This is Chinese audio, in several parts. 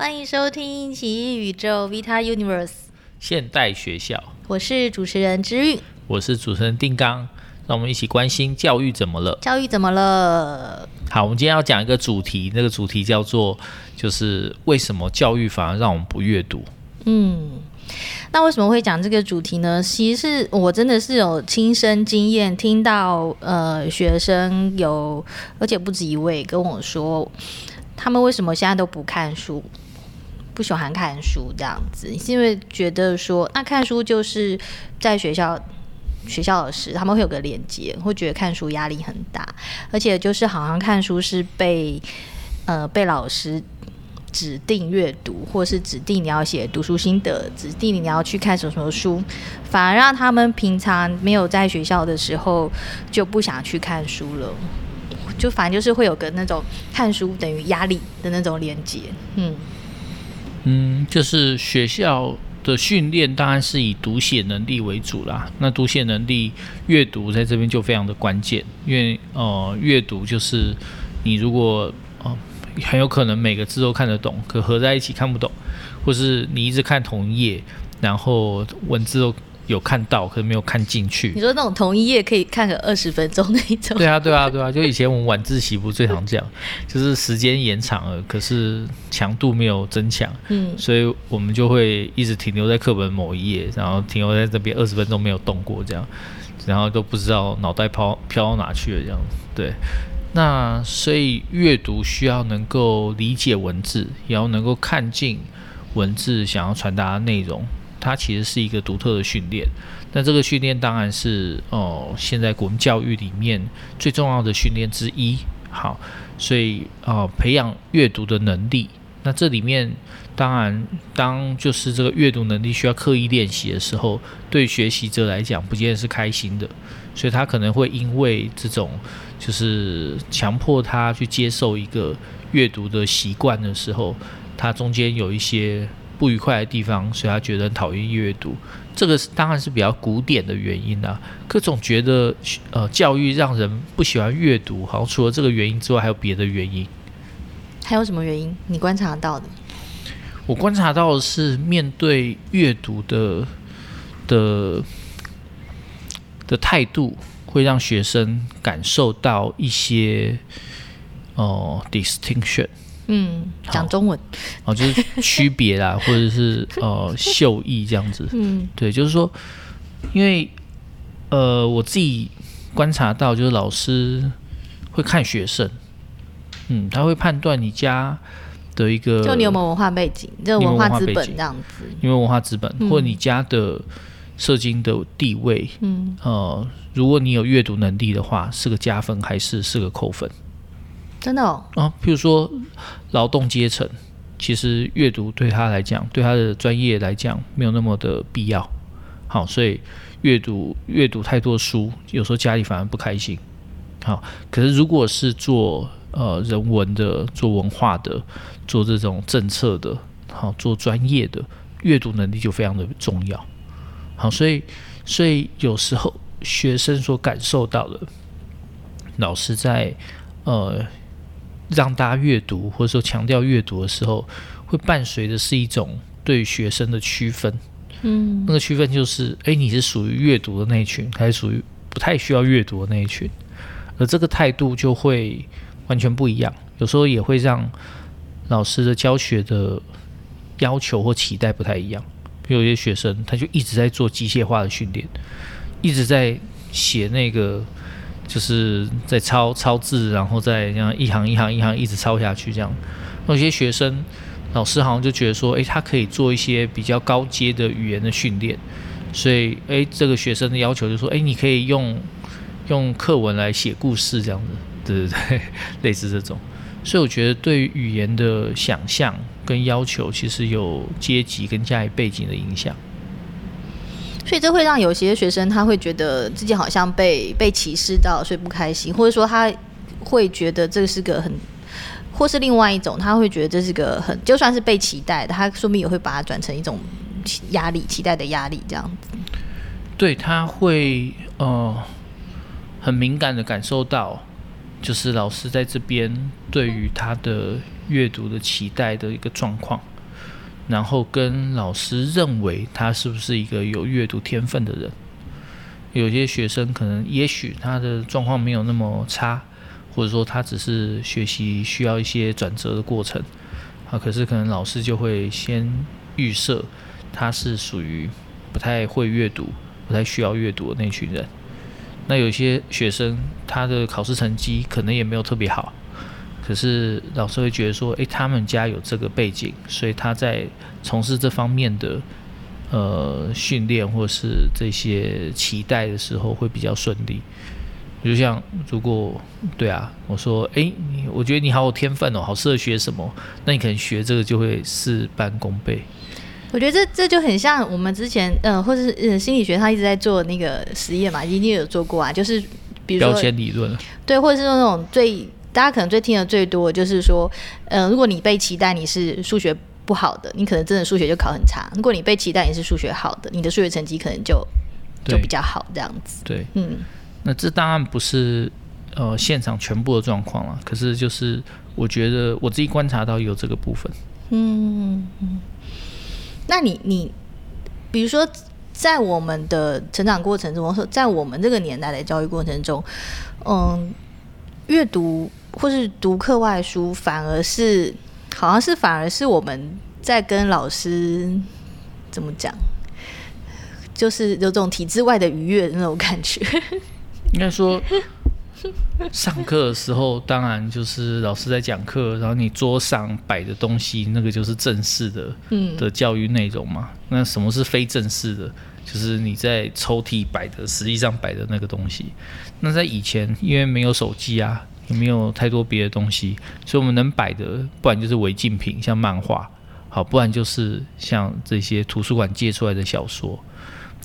欢迎收听《奇异宇宙 Vita Universe》现代学校。我是主持人之韵，我是主持人定刚。让我们一起关心教育怎么了？教育怎么了？好，我们今天要讲一个主题，那个主题叫做“就是为什么教育反而让我们不阅读？”嗯，那为什么会讲这个主题呢？其实是我真的是有亲身经验，听到呃学生有，而且不止一位跟我说，他们为什么现在都不看书？不喜欢看书这样子，是因为觉得说，那看书就是在学校学校的事，他们会有个连接，会觉得看书压力很大，而且就是好像看书是被呃被老师指定阅读，或是指定你要写读书心得，指定你要去看什么什么书，反而让他们平常没有在学校的时候就不想去看书了，就反正就是会有个那种看书等于压力的那种连接，嗯。嗯，就是学校的训练当然是以读写能力为主啦。那读写能力，阅读在这边就非常的关键，因为呃，阅读就是你如果呃很有可能每个字都看得懂，可合在一起看不懂，或是你一直看同一页，然后文字都。有看到，可是没有看进去。你说那种同一页可以看个二十分钟那一种？对啊，对啊，对啊！就以前我们晚自习不最常这样，就是时间延长了，可是强度没有增强，嗯，所以我们就会一直停留在课本某一页，然后停留在这边二十分钟没有动过这样，然后都不知道脑袋飘飘到哪去了这样。对，那所以阅读需要能够理解文字，也要能够看进文字想要传达的内容。它其实是一个独特的训练，但这个训练当然是哦，现在国民教育里面最重要的训练之一。好，所以哦，培养阅读的能力。那这里面当然，当就是这个阅读能力需要刻意练习的时候，对学习者来讲不见得是开心的，所以他可能会因为这种就是强迫他去接受一个阅读的习惯的时候，他中间有一些。不愉快的地方，所以他觉得很讨厌阅读。这个是当然是比较古典的原因啦、啊。可总觉得，呃，教育让人不喜欢阅读，好像除了这个原因之外，还有别的原因。还有什么原因？你观察到的？我观察到的是，面对阅读的的的态度，会让学生感受到一些哦、呃、distinction。嗯，讲中文。哦，就是区别啦，或者是呃秀艺这样子。嗯，对，就是说，因为呃我自己观察到，就是老师会看学生，嗯，他会判断你家的一个，就你有没有文化背景，这个文化资本这样子，因为文化资本，嗯、或者你家的社经的地位，嗯，呃，如果你有阅读能力的话，是个加分还是是个扣分？真的哦，啊，譬如说劳动阶层，其实阅读对他来讲，对他的专业来讲，没有那么的必要。好，所以阅读阅读太多书，有时候家里反而不开心。好，可是如果是做呃人文的、做文化的、做这种政策的，好，做专业的，阅读能力就非常的重要。好，所以所以有时候学生所感受到的，老师在呃。让大家阅读，或者说强调阅读的时候，会伴随的是一种对学生的区分。嗯，那个区分就是，诶，你是属于阅读的那一群，还是属于不太需要阅读的那一群？而这个态度就会完全不一样。有时候也会让老师的教学的要求或期待不太一样。比如有些学生，他就一直在做机械化的训练，一直在写那个。就是在抄抄字，然后再这样一行一行一行一直抄下去，这样。那有些学生，老师好像就觉得说，诶，他可以做一些比较高阶的语言的训练，所以，诶，这个学生的要求就说，诶，你可以用用课文来写故事，这样子，对 对对，类似这种。所以我觉得，对语言的想象跟要求，其实有阶级跟家庭背景的影响。所以这会让有些学生他会觉得自己好像被被歧视到，所以不开心，或者说他会觉得这是个很，或是另外一种，他会觉得这是个很，就算是被期待的，他说不定也会把它转成一种压力，期待的压力这样子。对，他会呃很敏感的感受到，就是老师在这边对于他的阅读的期待的一个状况。然后跟老师认为他是不是一个有阅读天分的人。有些学生可能也许他的状况没有那么差，或者说他只是学习需要一些转折的过程啊，可是可能老师就会先预设他是属于不太会阅读、不太需要阅读的那群人。那有些学生他的考试成绩可能也没有特别好，可是老师会觉得说，诶，他们家有这个背景，所以他在从事这方面的。呃，训练或是这些期待的时候会比较顺利。就像如果对啊，我说，诶，你我觉得你好有天分哦，好适合学什么，那你可能学这个就会事半功倍。我觉得这这就很像我们之前，呃，或者是呃心理学他一直在做那个实验嘛，一定有做过啊，就是比如说标签理论，对，或者是那种最大家可能最听的最多，就是说，呃，如果你被期待你是数学。不好的，你可能真的数学就考很差。如果你被期待你是数学好的，你的数学成绩可能就就比较好，这样子。对，嗯，那这当然不是呃现场全部的状况了，可是就是我觉得我自己观察到有这个部分。嗯嗯，那你你比如说在我们的成长过程中，说在我们这个年代的教育过程中，嗯，阅读或是读课外书反而是。好像是反而是我们在跟老师怎么讲，就是有种体制外的愉悦的那种感觉。应该说，上课的时候当然就是老师在讲课，然后你桌上摆的东西那个就是正式的，嗯，的教育内容嘛。那什么是非正式的？就是你在抽屉摆的，实际上摆的那个东西。那在以前，因为没有手机啊。也没有太多别的东西，所以我们能摆的，不然就是违禁品，像漫画，好，不然就是像这些图书馆借出来的小说。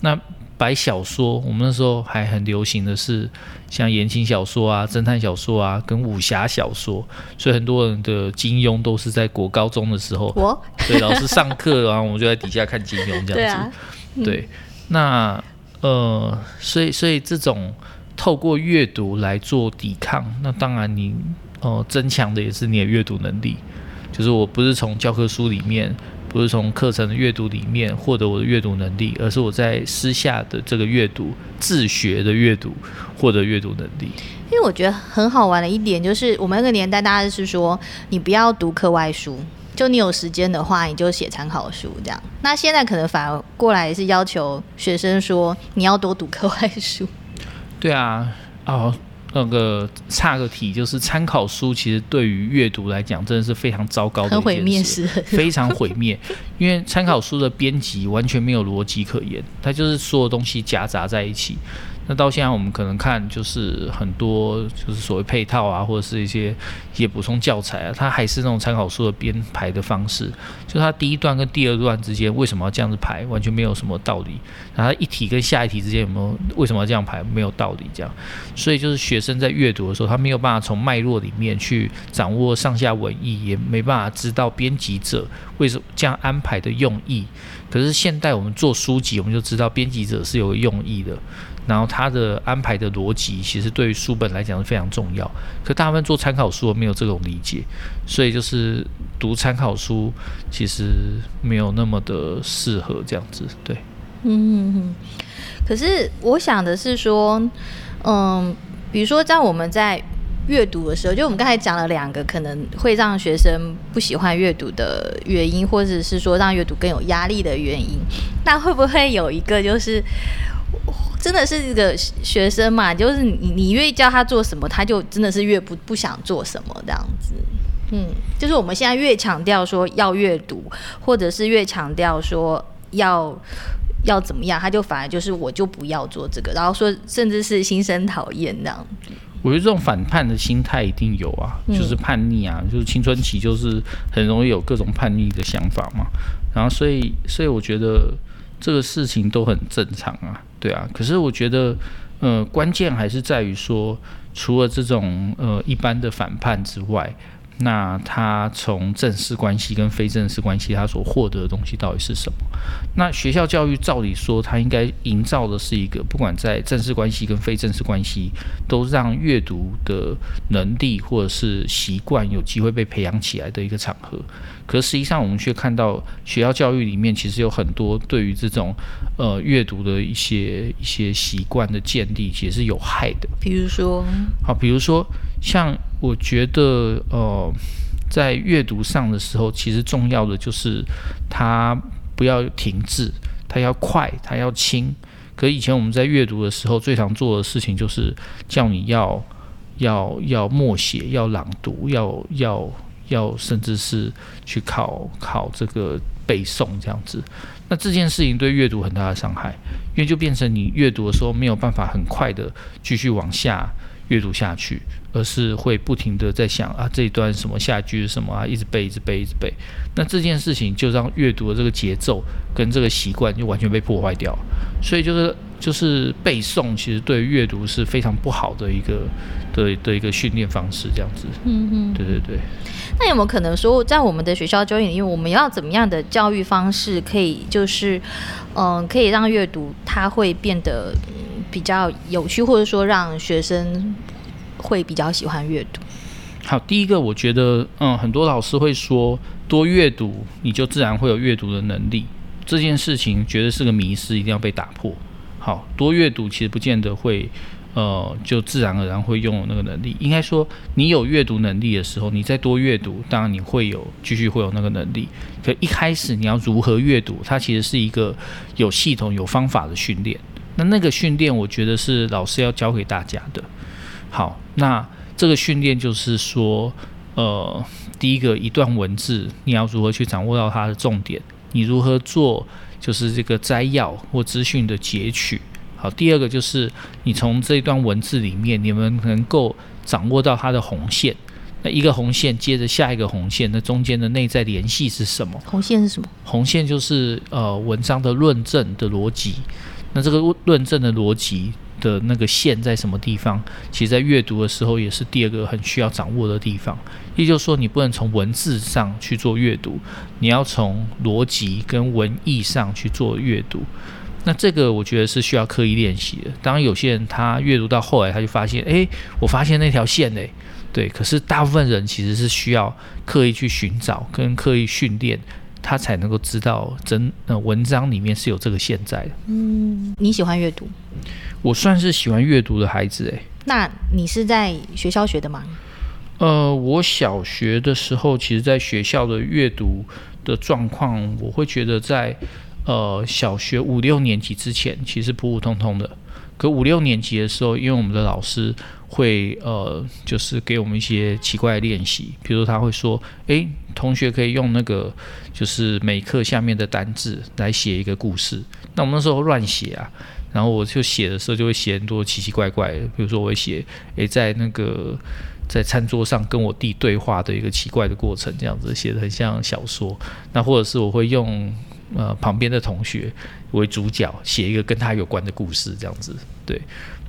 那摆小说，我们那时候还很流行的是像言情小说啊、侦探小说啊，跟武侠小说。所以很多人的金庸都是在国高中的时候，我对老师上课，然后我们就在底下看金庸这样子。对，啊嗯、对，那呃，所以所以这种。透过阅读来做抵抗，那当然你呃增强的也是你的阅读能力。就是我不是从教科书里面，不是从课程的阅读里面获得我的阅读能力，而是我在私下的这个阅读、自学的阅读获得阅读能力。因为我觉得很好玩的一点就是，我们那个年代大家是说，你不要读课外书，就你有时间的话，你就写参考书这样。那现在可能反而过来是要求学生说，你要多读课外书。对啊，哦，那个差个题，就是参考书其实对于阅读来讲，真的是非常糟糕的一件事，非常毁灭。因为参考书的编辑完全没有逻辑可言，它就是所有东西夹杂在一起。那到现在，我们可能看就是很多就是所谓配套啊，或者是一些一些补充教材啊，它还是那种参考书的编排的方式。就它第一段跟第二段之间为什么要这样子排，完全没有什么道理。然后一题跟下一题之间有没有为什么要这样排，没有道理这样。所以就是学生在阅读的时候，他没有办法从脉络里面去掌握上下文意，也没办法知道编辑者为什么这样安排的用意。可是现代我们做书籍，我们就知道编辑者是有用意的。然后他的安排的逻辑，其实对于书本来讲是非常重要。可大部分做参考书没有这种理解，所以就是读参考书其实没有那么的适合这样子。对，嗯。可是我想的是说，嗯，比如说在我们在阅读的时候，就我们刚才讲了两个可能会让学生不喜欢阅读的原因，或者是说让阅读更有压力的原因，那会不会有一个就是？真的是一个学生嘛，就是你你越教他做什么，他就真的是越不不想做什么这样子。嗯，就是我们现在越强调说要阅读，或者是越强调说要要怎么样，他就反而就是我就不要做这个，然后说甚至是心生讨厌这样子。我觉得这种反叛的心态一定有啊，就是叛逆啊，就是青春期就是很容易有各种叛逆的想法嘛。然后所以所以我觉得。这个事情都很正常啊，对啊。可是我觉得，呃，关键还是在于说，除了这种呃一般的反叛之外，那他从正式关系跟非正式关系，他所获得的东西到底是什么？那学校教育照理说，它应该营造的是一个，不管在正式关系跟非正式关系，都让阅读的能力或者是习惯有机会被培养起来的一个场合。可实际上，我们却看到学校教育里面其实有很多对于这种呃阅读的一些一些习惯的建立，其实是有害的。比如说，好，比如说像我觉得呃，在阅读上的时候，其实重要的就是它不要停滞，它要快，它要轻。可以前我们在阅读的时候，最常做的事情就是叫你要要要默写，要朗读，要要。要甚至是去考考这个背诵这样子，那这件事情对阅读很大的伤害，因为就变成你阅读的时候没有办法很快的继续往下阅读下去，而是会不停的在想啊，这一段什么下句是什么啊，一直背一直背一直背，那这件事情就让阅读的这个节奏跟这个习惯就完全被破坏掉，所以就是就是背诵其实对阅读是非常不好的一个的的一个训练方式，这样子，嗯嗯，对对对。那有没有可能说，在我们的学校教育里面，我们要怎么样的教育方式，可以就是，嗯、呃，可以让阅读它会变得比较有趣，或者说让学生会比较喜欢阅读？好，第一个，我觉得，嗯，很多老师会说，多阅读你就自然会有阅读的能力，这件事情绝对是个迷思，一定要被打破。好，多阅读其实不见得会。呃，就自然而然会拥有那个能力。应该说，你有阅读能力的时候，你再多阅读，当然你会有继续会有那个能力。可一开始你要如何阅读，它其实是一个有系统、有方法的训练。那那个训练，我觉得是老师要教给大家的。好，那这个训练就是说，呃，第一个一段文字，你要如何去掌握到它的重点？你如何做，就是这个摘要或资讯的截取。好，第二个就是你从这一段文字里面，你们能够掌握到它的红线。那一个红线接着下一个红线，那中间的内在联系是什么？红线是什么？红线就是呃文章的论证的逻辑。那这个论证的逻辑的那个线在什么地方？其实，在阅读的时候也是第二个很需要掌握的地方。也就是说，你不能从文字上去做阅读，你要从逻辑跟文意上去做阅读。那这个我觉得是需要刻意练习的。当然，有些人他阅读到后来，他就发现，诶，我发现那条线嘞，对。可是大部分人其实是需要刻意去寻找跟刻意训练，他才能够知道真呃文章里面是有这个线在的。嗯，你喜欢阅读？我算是喜欢阅读的孩子诶。那你是在学校学的吗？呃，我小学的时候，其实在学校的阅读的状况，我会觉得在。呃，小学五六年级之前其实普普通通的，可五六年级的时候，因为我们的老师会呃，就是给我们一些奇怪的练习，比如他会说，诶，同学可以用那个就是每课下面的单字来写一个故事。那我们那时候乱写啊，然后我就写的时候就会写很多奇奇怪怪的，比如说我会写，诶，在那个在餐桌上跟我弟对话的一个奇怪的过程，这样子写的很像小说。那或者是我会用。呃，旁边的同学为主角，写一个跟他有关的故事，这样子。对，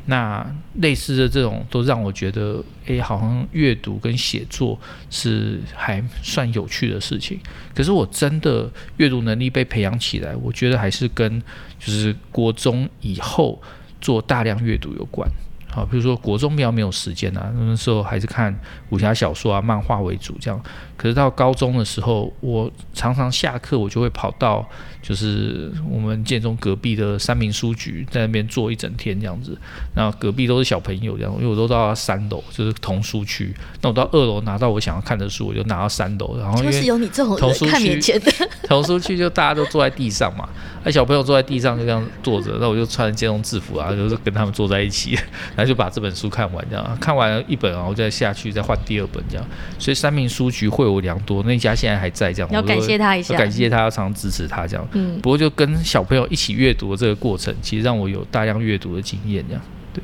那类似的这种都让我觉得，诶，好像阅读跟写作是还算有趣的事情。可是我真的阅读能力被培养起来，我觉得还是跟就是国中以后做大量阅读有关。好，比如说国中比较没有时间啊，那时候还是看武侠小说啊、漫画为主这样。可是到高中的时候，我常常下课我就会跑到就是我们建中隔壁的三民书局，在那边坐一整天这样子。然后隔壁都是小朋友这样，因为我都到三楼就是童书区。那我到二楼拿到我想要看的书，我就拿到三楼。然后就是有你这种人看面前的童书区就大家都坐在地上嘛，那小朋友坐在地上就这样坐着，那我就穿建中制服啊，就是跟他们坐在一起。就把这本书看完，这样看完一本，然后再下去再换第二本，这样。所以三明书局惠我良多，那家现在还在，这样。要感谢他一下，感谢他，要常常支持他，这样。嗯。不过就跟小朋友一起阅读的这个过程，其实让我有大量阅读的经验，这样。对。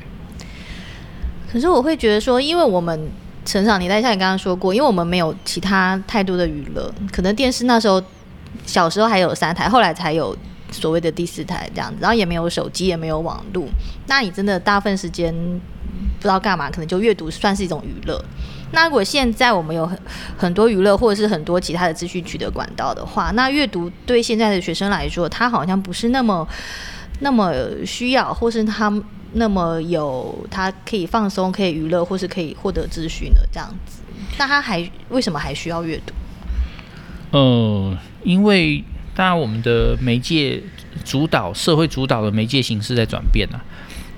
可是我会觉得说，因为我们成长年代，像你刚刚说过，因为我们没有其他太多的娱乐，可能电视那时候小时候还有三台，后来才有。所谓的第四台这样子，然后也没有手机，也没有网络，那你真的大部分时间不知道干嘛，可能就阅读算是一种娱乐。那如果现在我们有很很多娱乐或者是很多其他的资讯取得管道的话，那阅读对现在的学生来说，他好像不是那么那么需要，或是他那么有他可以放松、可以娱乐，或是可以获得资讯的这样子。那他还为什么还需要阅读？呃，因为当然我们的媒介主导、社会主导的媒介形式在转变啊。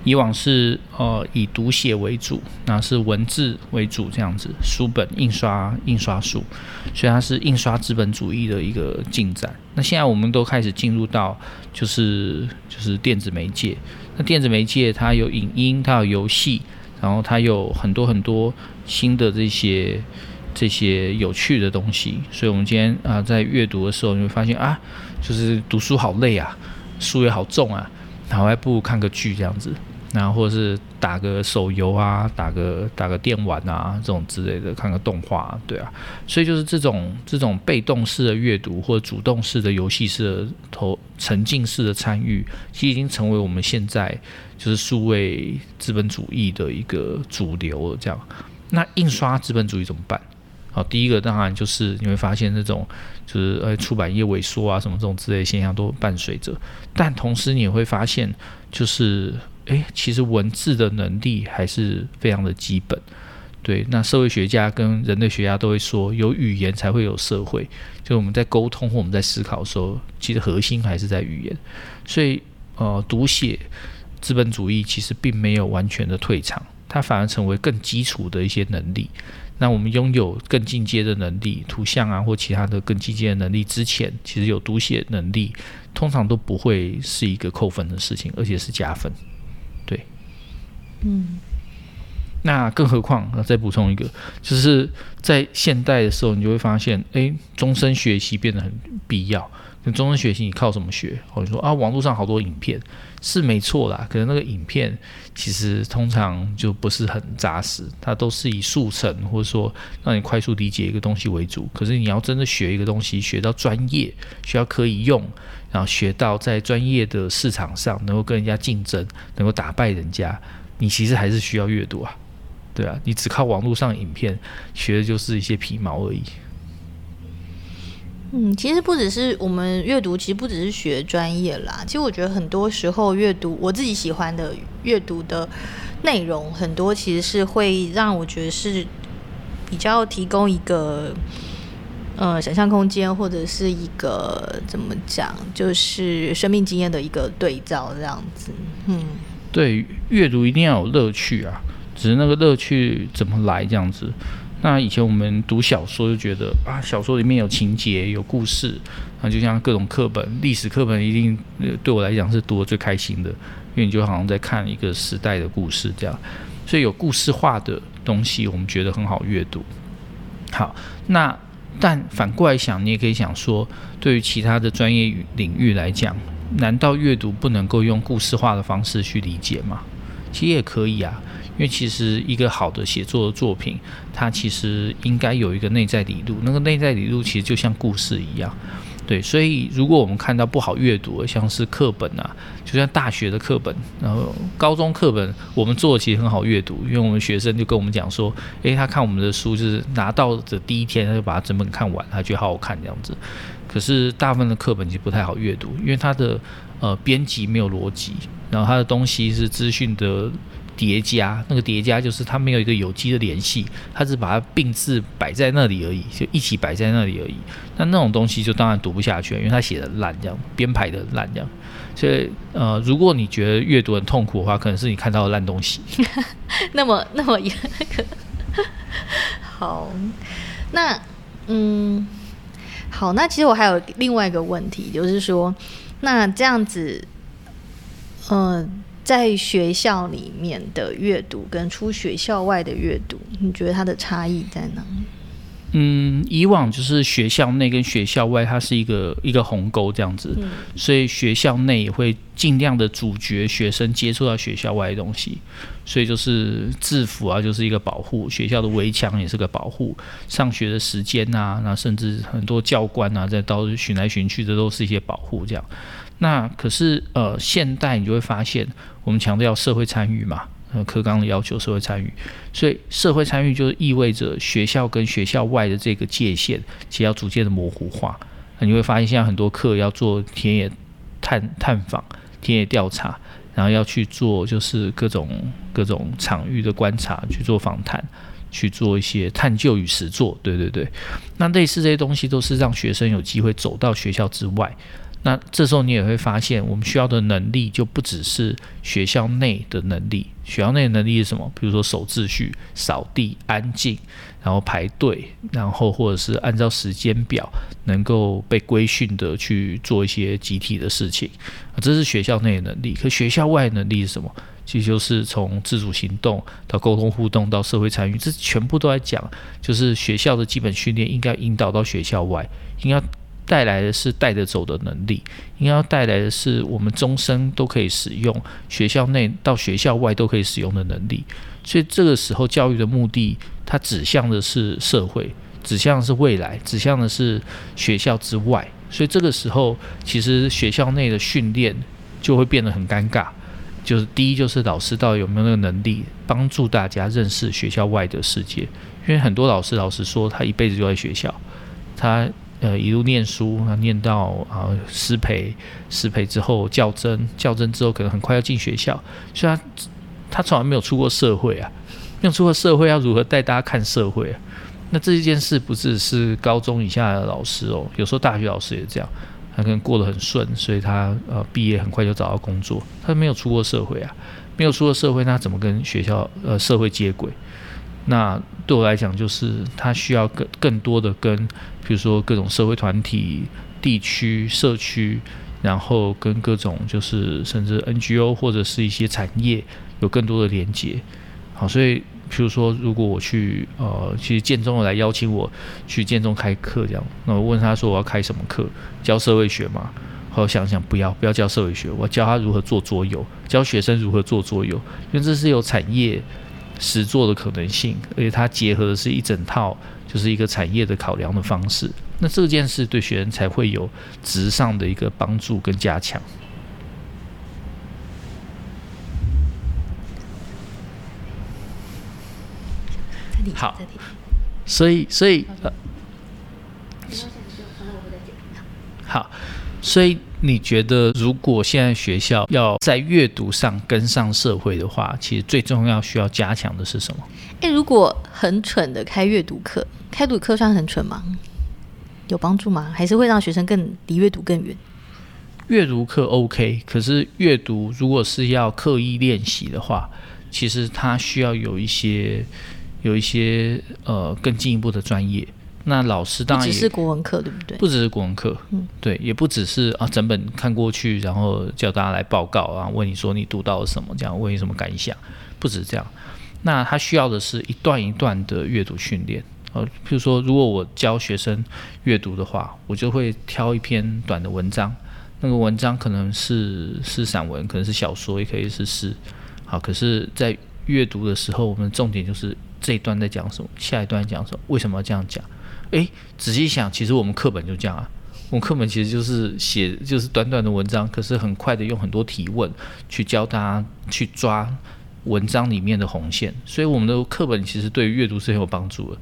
以往是呃以读写为主，那是文字为主这样子，书本印刷印刷术，所以它是印刷资本主义的一个进展。那现在我们都开始进入到就是就是电子媒介，那电子媒介它有影音，它有游戏，然后它有很多很多新的这些这些有趣的东西。所以我们今天啊、在阅读的时候，你会发现啊，就是读书好累啊，书也好重啊，然后还不如看个剧这样子。然后或者是打个手游啊，打个打个电玩啊，这种之类的，看个动画，对啊，所以就是这种这种被动式的阅读或者主动式的游戏式的投沉浸式的参与，其实已经成为我们现在就是数位资本主义的一个主流了。这样，那印刷资本主义怎么办？好，第一个当然就是你会发现这种就是呃出版业萎缩啊，什么这种之类现象都伴随着，但同时你也会发现就是。诶，其实文字的能力还是非常的基本，对。那社会学家跟人类学家都会说，有语言才会有社会。就我们在沟通或我们在思考的时候，其实核心还是在语言。所以，呃，读写资本主义其实并没有完全的退场，它反而成为更基础的一些能力。那我们拥有更进阶的能力，图像啊或其他的更进阶的能力之前，其实有读写能力，通常都不会是一个扣分的事情，而且是加分。对嗯，那更何况，那再补充一个，就是在现代的时候，你就会发现，哎，终身学习变得很必要。那终身学习你靠什么学？或者说啊，网络上好多影片是没错啦，可能那个影片其实通常就不是很扎实，它都是以速成或者说让你快速理解一个东西为主。可是你要真的学一个东西，学到专业，学到可以用，然后学到在专业的市场上能够跟人家竞争，能够打败人家。你其实还是需要阅读啊，对啊，你只靠网络上影片学的就是一些皮毛而已。嗯，其实不只是我们阅读，其实不只是学专业啦。其实我觉得很多时候阅读，我自己喜欢的阅读的内容很多，其实是会让我觉得是比较提供一个呃想象空间，或者是一个怎么讲，就是生命经验的一个对照这样子。嗯。对，阅读一定要有乐趣啊，只是那个乐趣怎么来这样子。那以前我们读小说就觉得啊，小说里面有情节、有故事，啊，就像各种课本，历史课本一定对我来讲是读得最开心的，因为你就好像在看一个时代的故事这样。所以有故事化的东西，我们觉得很好阅读。好，那但反过来想，你也可以想说，对于其他的专业领域来讲。难道阅读不能够用故事化的方式去理解吗？其实也可以啊，因为其实一个好的写作的作品，它其实应该有一个内在理路，那个内在理路其实就像故事一样，对。所以如果我们看到不好阅读的，像是课本啊，就像大学的课本，然后高中课本，我们做的其实很好阅读，因为我们学生就跟我们讲说，诶，他看我们的书就是拿到的第一天他就把它整本看完，他觉得好好看这样子。可是大部分的课本其实不太好阅读，因为它的呃编辑没有逻辑，然后它的东西是资讯的叠加，那个叠加就是它没有一个有机的联系，它只把它并置摆在那里而已，就一起摆在那里而已。那那种东西就当然读不下去，因为它写的烂这样，编排的烂这样。所以呃，如果你觉得阅读很痛苦的话，可能是你看到的烂东西。那么那么好，那嗯。好，那其实我还有另外一个问题，就是说，那这样子，呃，在学校里面的阅读跟出学校外的阅读，你觉得它的差异在哪？嗯，以往就是学校内跟学校外，它是一个一个鸿沟这样子，嗯，所以学校内也会尽量的阻绝学生接触到学校外的东西，所以就是制服啊，就是一个保护，学校的围墙也是个保护，上学的时间啊，那甚至很多教官啊，在到处巡来巡去的都是一些保护这样。那可是呃，现代你就会发现，我们强调社会参与嘛。呃课纲的要求社会参与，所以社会参与就意味着学校跟学校外的这个界限其实要逐渐的模糊化。你会发现现在很多课要做田野探探访、田野调查，然后要去做就是各种各种场域的观察，去做访谈。去做一些探究与实作，对对对，那类似这些东西都是让学生有机会走到学校之外。那这时候你也会发现，我们需要的能力就不只是学校内的能力。学校内的能力是什么？比如说守秩序、扫地、安静，然后排队，然后或者是按照时间表能够被规训的去做一些集体的事情，这是学校内的能力。可学校外能力是什么？其实就是从自主行动到沟通互动到社会参与，这全部都在讲，就是学校的基本训练应该引导到学校外，应该带来的是带着走的能力，应该要带来的是我们终身都可以使用，学校内到学校外都可以使用的能力。所以这个时候教育的目的，它指向的是社会，指向的是未来，指向的是学校之外。所以这个时候，其实学校内的训练就会变得很尴尬。就是第一，就是老师到底有没有那个能力帮助大家认识学校外的世界？因为很多老师，老实说，他一辈子就在学校，他呃一路念书，念到啊师培，师培之后较真，较真之后可能很快要进学校，所以他从来没有出过社会啊，没有出过社会，要如何带大家看社会啊？那这一件事不只是高中以下的老师哦，有时候大学老师也这样。他可能过得很顺，所以他呃毕业很快就找到工作。他没有出过社会啊，没有出过社会，那怎么跟学校呃社会接轨？那对我来讲，就是他需要更更多的跟，比如说各种社会团体、地区、社区，然后跟各种就是甚至 NGO 或者是一些产业有更多的连接。好，所以。譬如说，如果我去呃，其实建中来邀请我去建中开课这样，那我问他说我要开什么课？教社会学吗？后来想想不要，不要教社会学，我教他如何做桌游，教学生如何做桌游，因为这是有产业实做的可能性，而且它结合的是一整套，就是一个产业的考量的方式。那这件事对学生才会有质上的一个帮助跟加强。好，所以所以呃，好，所以你觉得，如果现在学校要在阅读上跟上社会的话，其实最重要需要加强的是什么？诶，如果很蠢的开阅读课，开读课算很蠢吗？有帮助吗？还是会让学生更离阅读更远？阅读课 OK，可是阅读如果是要刻意练习的话，其实它需要有一些。有一些呃更进一步的专业，那老师当然也不只是国文课，对不对？不只是国文课，嗯，对，也不只是啊整本看过去，然后叫大家来报告啊，问你说你读到了什么，这样问你什么感想，不止这样。那他需要的是一段一段的阅读训练，呃，譬如说，如果我教学生阅读的话，我就会挑一篇短的文章，那个文章可能是是散文，可能是小说，也可以是诗。好，可是，在阅读的时候，我们重点就是。这一段在讲什么？下一段讲什么？为什么要这样讲？诶，仔细想，其实我们课本就这样啊。我们课本其实就是写，就是短短的文章，可是很快的用很多提问去教大家去抓文章里面的红线。所以我们的课本其实对于阅读是很有帮助的。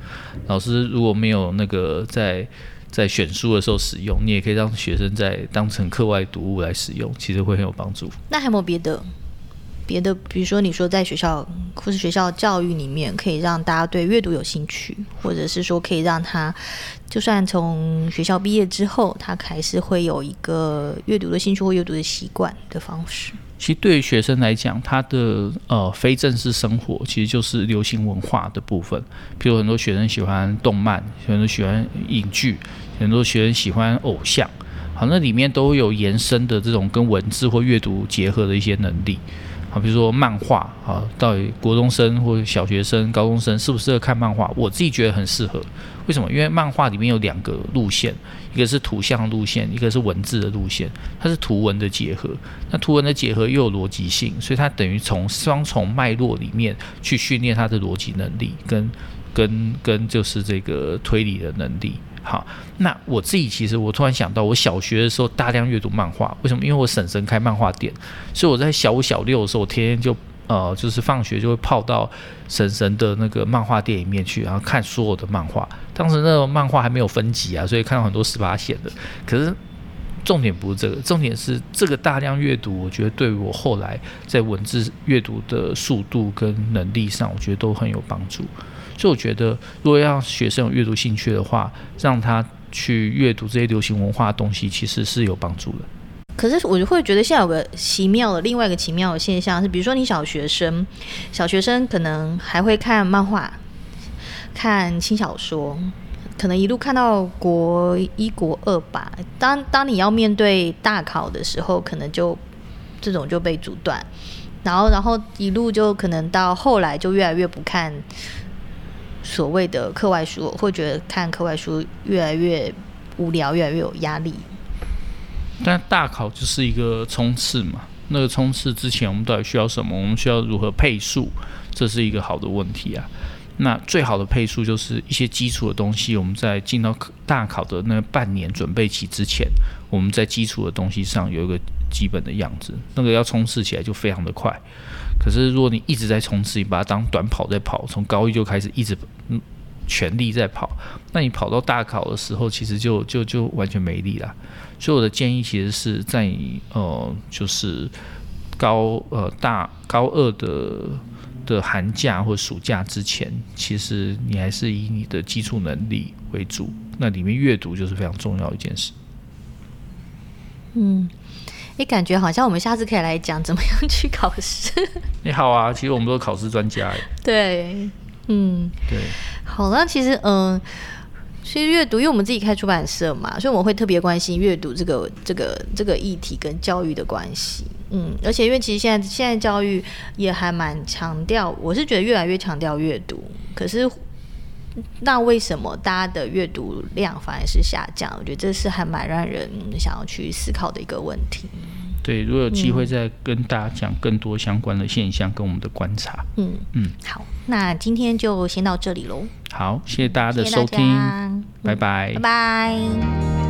老师如果没有那个在在选书的时候使用，你也可以让学生在当成课外读物来使用，其实会很有帮助。那还有没有别的？别的，比如说你说在学校或是学校教育里面，可以让大家对阅读有兴趣，或者是说可以让他，就算从学校毕业之后，他还是会有一个阅读的兴趣或阅读的习惯的方式。其实对于学生来讲，他的呃非正式生活其实就是流行文化的部分，比如很多学生喜欢动漫，很多喜欢影剧，很多学生喜欢偶像，好，那里面都有延伸的这种跟文字或阅读结合的一些能力。好，比如说漫画，啊，到底国中生或者小学生、高中生适不适合看漫画？我自己觉得很适合。为什么？因为漫画里面有两个路线，一个是图像路线，一个是文字的路线，它是图文的结合。那图文的结合又有逻辑性，所以它等于从双重脉络里面去训练他的逻辑能力，跟跟跟就是这个推理的能力。好，那我自己其实我突然想到，我小学的时候大量阅读漫画，为什么？因为我婶婶开漫画店，所以我在小五小六的时候，我天天就呃，就是放学就会泡到婶婶的那个漫画店里面去，然后看所有的漫画。当时那个漫画还没有分级啊，所以看到很多十八线的。可是重点不是这个，重点是这个大量阅读，我觉得对于我后来在文字阅读的速度跟能力上，我觉得都很有帮助。所以我觉得，如果让学生有阅读兴趣的话，让他去阅读这些流行文化的东西，其实是有帮助的。可是我就会觉得，现在有个奇妙的，另外一个奇妙的现象是，比如说你小学生，小学生可能还会看漫画、看轻小说，可能一路看到国一、国二吧。当当你要面对大考的时候，可能就这种就被阻断，然后然后一路就可能到后来就越来越不看所谓的课外书，会觉得看课外书越来越无聊，越来越有压力。但大考就是一个冲刺嘛，那个冲刺之前我们到底需要什么？我们需要如何配速？这是一个好的问题啊。那最好的配速就是一些基础的东西，我们在进到大考的那半年准备期之前，我们在基础的东西上有一个基本的样子，那个要冲刺起来就非常的快。可是如果你一直在冲刺，你把它当短跑在跑，从高一就开始一直全力在跑，那你跑到大考的时候，其实就就就完全没力了。所以我的建议其实是在你呃，就是高呃大高二的的寒假或暑假之前，其实你还是以你的基础能力为主。那里面阅读就是非常重要一件事。嗯，你感觉好像我们下次可以来讲怎么样去考试。你 好啊，其实我们都是考试专家哎。对，嗯，对。好，那其实嗯。呃其实阅读，因为我们自己开出版社嘛，所以我们会特别关心阅读这个这个这个议题跟教育的关系。嗯，而且因为其实现在现在教育也还蛮强调，我是觉得越来越强调阅读。可是，那为什么大家的阅读量反而是下降？我觉得这是还蛮让人想要去思考的一个问题。对，如果有机会再跟大家讲更多相关的现象跟我们的观察。嗯嗯，好，那今天就先到这里喽。好，谢谢大家的收听，拜拜，拜拜。